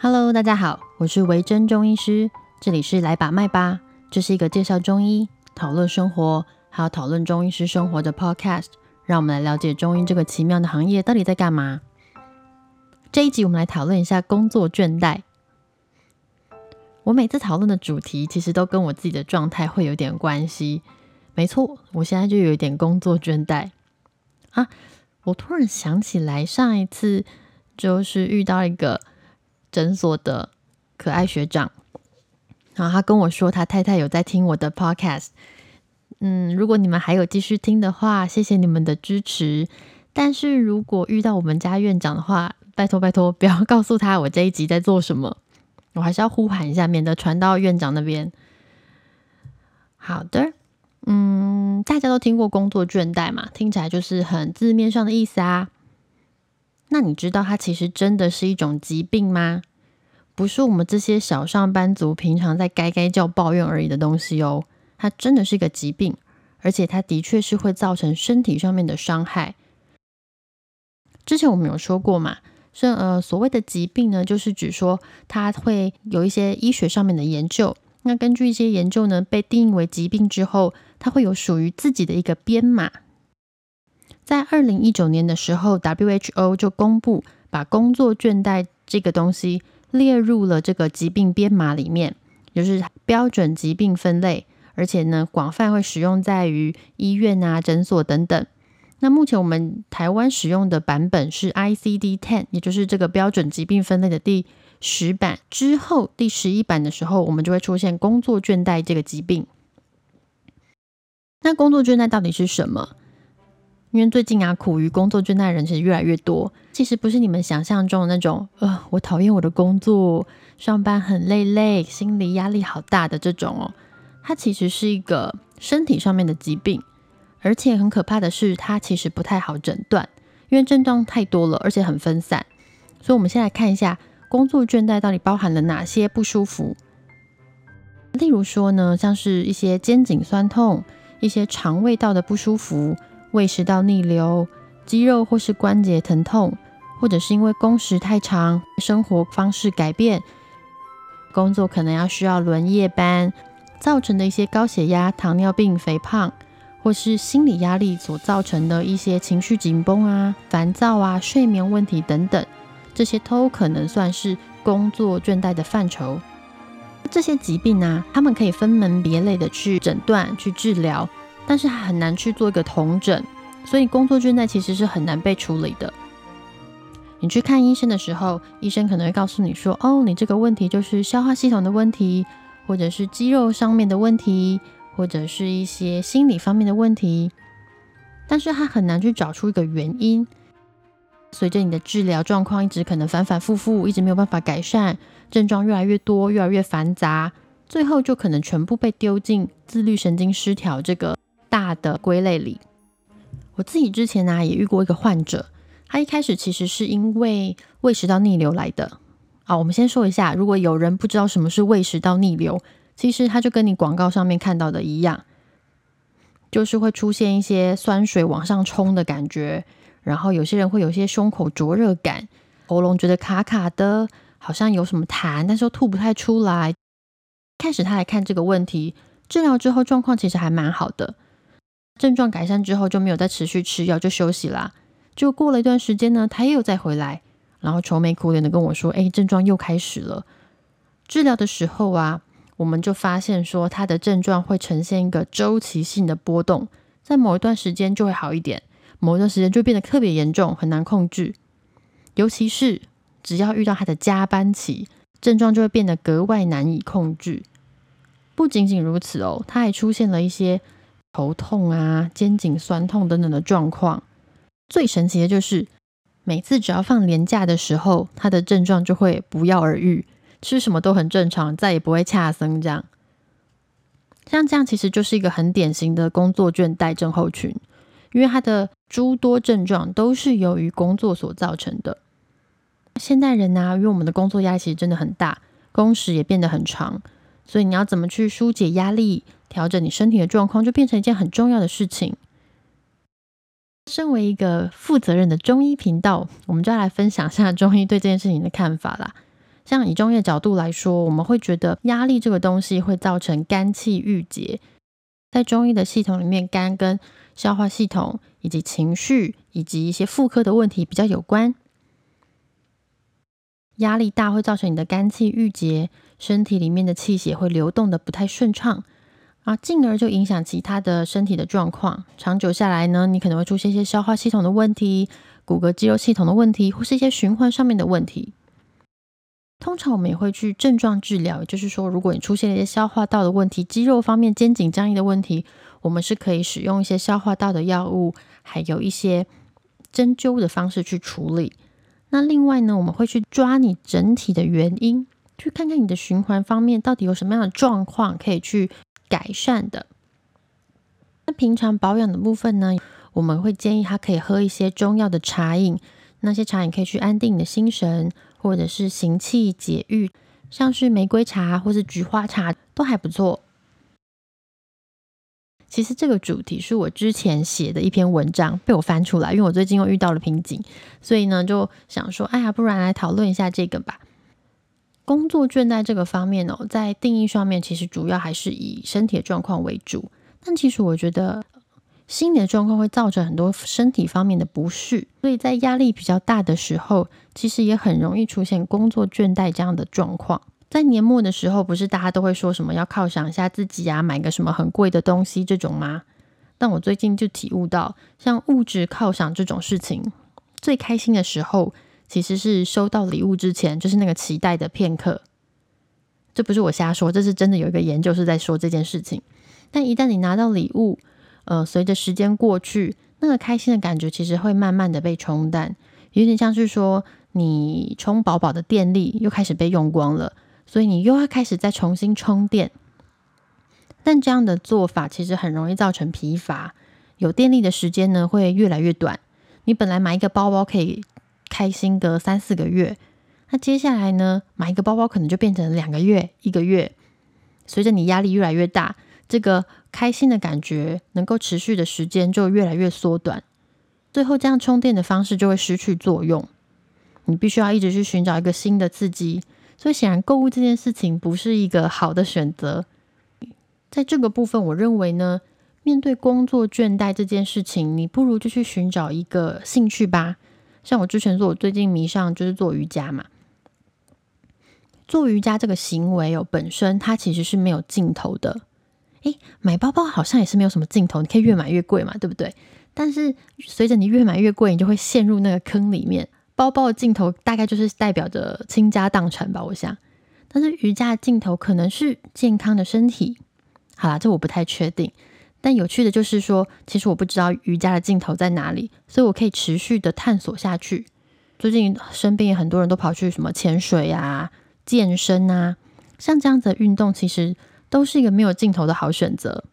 Hello，大家好，我是维珍中医师，这里是来把脉吧，这是一个介绍中医、讨论生活，还有讨论中医师生活的 Podcast，让我们来了解中医这个奇妙的行业到底在干嘛。这一集我们来讨论一下工作倦怠。我每次讨论的主题其实都跟我自己的状态会有点关系。没错，我现在就有一点工作倦怠啊！我突然想起来，上一次就是遇到一个。诊所的可爱学长，然后他跟我说，他太太有在听我的 podcast。嗯，如果你们还有继续听的话，谢谢你们的支持。但是如果遇到我们家院长的话，拜托拜托，不要告诉他我这一集在做什么。我还是要呼喊一下，免得传到院长那边。好的，嗯，大家都听过工作倦怠嘛，听起来就是很字面上的意思啊。那你知道它其实真的是一种疾病吗？不是我们这些小上班族平常在该该叫抱怨而已的东西哦，它真的是一个疾病，而且它的确是会造成身体上面的伤害。之前我们有说过嘛，是呃所谓的疾病呢，就是指说它会有一些医学上面的研究，那根据一些研究呢，被定义为疾病之后，它会有属于自己的一个编码。在二零一九年的时候，WHO 就公布把工作倦怠这个东西列入了这个疾病编码里面，就是标准疾病分类，而且呢广泛会使用在于医院啊、诊所等等。那目前我们台湾使用的版本是 ICD-10，也就是这个标准疾病分类的第十版。之后第十一版的时候，我们就会出现工作倦怠这个疾病。那工作倦怠到底是什么？因为最近啊，苦于工作倦怠的人其实越来越多。其实不是你们想象中的那种，呃，我讨厌我的工作，上班很累累，心理压力好大的这种哦。它其实是一个身体上面的疾病，而且很可怕的是，它其实不太好诊断，因为症状太多了，而且很分散。所以，我们先来看一下工作倦怠到底包含了哪些不舒服。例如说呢，像是一些肩颈酸痛，一些肠胃道的不舒服。胃食道逆流、肌肉或是关节疼痛，或者是因为工时太长、生活方式改变、工作可能要需要轮夜班造成的一些高血压、糖尿病、肥胖，或是心理压力所造成的一些情绪紧绷啊、烦躁啊、睡眠问题等等，这些都可能算是工作倦怠的范畴。这些疾病呢，他们可以分门别类的去诊断、去治疗。但是很难去做一个同诊，所以工作倦怠其实是很难被处理的。你去看医生的时候，医生可能会告诉你说：“哦，你这个问题就是消化系统的问题，或者是肌肉上面的问题，或者是一些心理方面的问题。”但是他很难去找出一个原因。随着你的治疗状况一直可能反反复复，一直没有办法改善，症状越来越多，越来越繁杂，最后就可能全部被丢进自律神经失调这个。大的归类里，我自己之前呢也遇过一个患者，他一开始其实是因为胃食道逆流来的。啊，我们先说一下，如果有人不知道什么是胃食道逆流，其实它就跟你广告上面看到的一样，就是会出现一些酸水往上冲的感觉，然后有些人会有些胸口灼热感，喉咙觉得卡卡的，好像有什么痰，但是又吐不太出来。开始他来看这个问题，治疗之后状况其实还蛮好的。症状改善之后就没有再持续吃药，就休息啦。就过了一段时间呢，他又再回来，然后愁眉苦脸的跟我说：“哎，症状又开始了。”治疗的时候啊，我们就发现说他的症状会呈现一个周期性的波动，在某一段时间就会好一点，某一段时间就变得特别严重，很难控制。尤其是只要遇到他的加班期，症状就会变得格外难以控制。不仅仅如此哦，他还出现了一些。头痛啊，肩颈酸痛等等的状况，最神奇的就是每次只要放年假的时候，他的症状就会不药而愈，吃什么都很正常，再也不会恰生这样。像这样其实就是一个很典型的工作倦怠症候群，因为他的诸多症状都是由于工作所造成的。现代人呢，因为我们的工作压力其实真的很大，工时也变得很长，所以你要怎么去疏解压力？调整你身体的状况，就变成一件很重要的事情。身为一个负责任的中医频道，我们就要来分享一下中医对这件事情的看法啦。像以中医的角度来说，我们会觉得压力这个东西会造成肝气郁结。在中医的系统里面，肝跟消化系统以及情绪以及一些妇科的问题比较有关。压力大会造成你的肝气郁结，身体里面的气血会流动的不太顺畅啊，进而就影响其他的身体的状况。长久下来呢，你可能会出现一些消化系统的问题、骨骼肌肉系统的问题，或是一些循环上面的问题。通常我们也会去症状治疗，也就是说，如果你出现了一些消化道的问题、肌肉方面肩颈僵硬的问题，我们是可以使用一些消化道的药物，还有一些针灸的方式去处理。那另外呢，我们会去抓你整体的原因，去看看你的循环方面到底有什么样的状况可以去改善的。那平常保养的部分呢，我们会建议他可以喝一些中药的茶饮，那些茶饮可以去安定你的心神。或者是行气解郁，像是玫瑰茶或是菊花茶都还不错。其实这个主题是我之前写的一篇文章，被我翻出来，因为我最近又遇到了瓶颈，所以呢就想说，哎呀，不然来讨论一下这个吧。工作倦怠这个方面哦，在定义上面其实主要还是以身体的状况为主，但其实我觉得。心理的状况会造成很多身体方面的不适，所以在压力比较大的时候，其实也很容易出现工作倦怠这样的状况。在年末的时候，不是大家都会说什么要犒赏一下自己啊，买个什么很贵的东西这种吗？但我最近就体悟到，像物质犒赏这种事情，最开心的时候其实是收到礼物之前，就是那个期待的片刻。这不是我瞎说，这是真的有一个研究是在说这件事情。但一旦你拿到礼物，呃，随着时间过去，那个开心的感觉其实会慢慢的被冲淡，有点像是说你充饱饱的电力又开始被用光了，所以你又要开始再重新充电。但这样的做法其实很容易造成疲乏，有电力的时间呢会越来越短。你本来买一个包包可以开心个三四个月，那接下来呢买一个包包可能就变成两个月、一个月。随着你压力越来越大，这个。开心的感觉能够持续的时间就越来越缩短，最后这样充电的方式就会失去作用。你必须要一直去寻找一个新的刺激，所以显然购物这件事情不是一个好的选择。在这个部分，我认为呢，面对工作倦怠这件事情，你不如就去寻找一个兴趣吧。像我之前说，我最近迷上就是做瑜伽嘛。做瑜伽这个行为哦，本身它其实是没有尽头的。诶，买包包好像也是没有什么尽头，你可以越买越贵嘛，对不对？但是随着你越买越贵，你就会陷入那个坑里面。包包的尽头大概就是代表着倾家荡产吧，我想。但是瑜伽的尽头可能是健康的身体。好啦，这我不太确定。但有趣的就是说，其实我不知道瑜伽的尽头在哪里，所以我可以持续的探索下去。最近身边很多人都跑去什么潜水啊、健身啊，像这样子的运动，其实。都是一个没有尽头的好选择。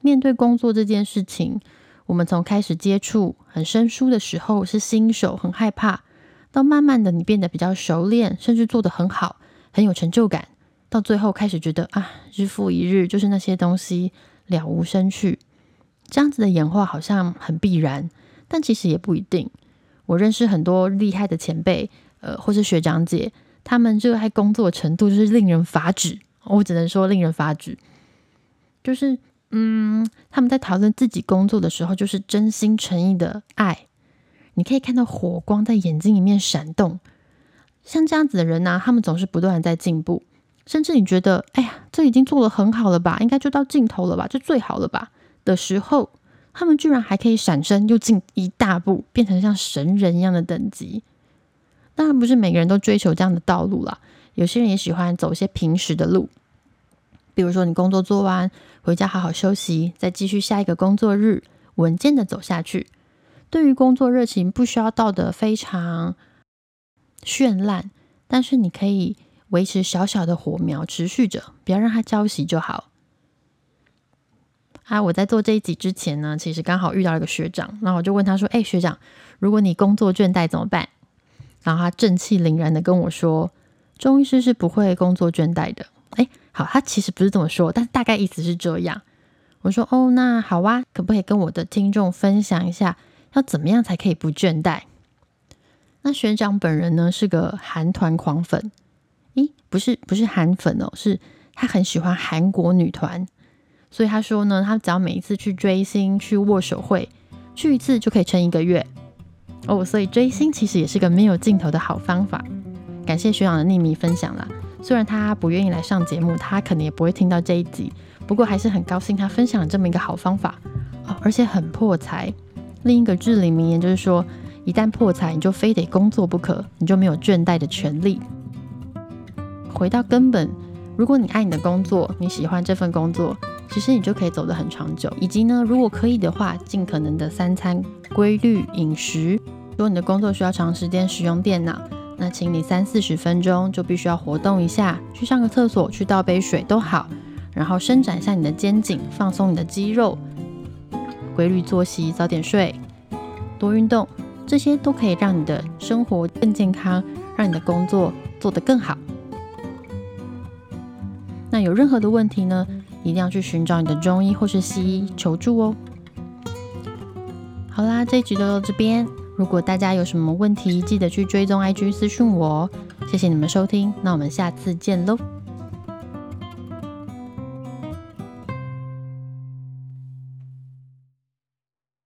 面对工作这件事情，我们从开始接触很生疏的时候是新手，很害怕，到慢慢的你变得比较熟练，甚至做得很好，很有成就感，到最后开始觉得啊，日复一日就是那些东西了无生趣，这样子的演化好像很必然，但其实也不一定。我认识很多厉害的前辈，呃，或是学长姐。他们热爱工作程度就是令人发指，我只能说令人发指。就是，嗯，他们在讨论自己工作的时候，就是真心诚意的爱。你可以看到火光在眼睛里面闪动。像这样子的人呢，他们总是不断在进步，甚至你觉得，哎呀，这已经做的很好了吧，应该就到尽头了吧，就最好了吧的时候，他们居然还可以闪身又进一大步，变成像神人一样的等级。当然不是每个人都追求这样的道路啦，有些人也喜欢走一些平时的路，比如说你工作做完回家好好休息，再继续下一个工作日，稳健的走下去。对于工作热情不需要到的非常绚烂，但是你可以维持小小的火苗持续着，不要让它浇熄就好。啊，我在做这一集之前呢，其实刚好遇到了一个学长，那我就问他说：“哎，学长，如果你工作倦怠怎么办？”然后他正气凛然的跟我说：“中医师是不会工作倦怠的。”哎，好，他其实不是这么说，但大概意思是这样。我说：“哦，那好啊，可不可以跟我的听众分享一下，要怎么样才可以不倦怠？”那学长本人呢是个韩团狂粉，不是不是韩粉哦，是他很喜欢韩国女团，所以他说呢，他只要每一次去追星、去握手会，去一次就可以撑一个月哦。所以追星其实也是个没有尽头的好方法。感谢学长的匿名分享啦，虽然他不愿意来上节目，他可能也不会听到这一集，不过还是很高兴他分享了这么一个好方法哦，而且很破财。另一个至理名言就是说。一旦破财，你就非得工作不可，你就没有倦怠的权利。回到根本，如果你爱你的工作，你喜欢这份工作，其实你就可以走得很长久。以及呢，如果可以的话，尽可能的三餐规律饮食。如果你的工作需要长时间使用电脑，那请你三四十分钟就必须要活动一下，去上个厕所，去倒杯水都好，然后伸展一下你的肩颈，放松你的肌肉。规律作息，早点睡，多运动。这些都可以让你的生活更健康，让你的工作做得更好。那有任何的问题呢，一定要去寻找你的中医或是西医求助哦。好啦，这一集就到这边。如果大家有什么问题，记得去追踪 IG 私讯我哦。谢谢你们收听，那我们下次见喽。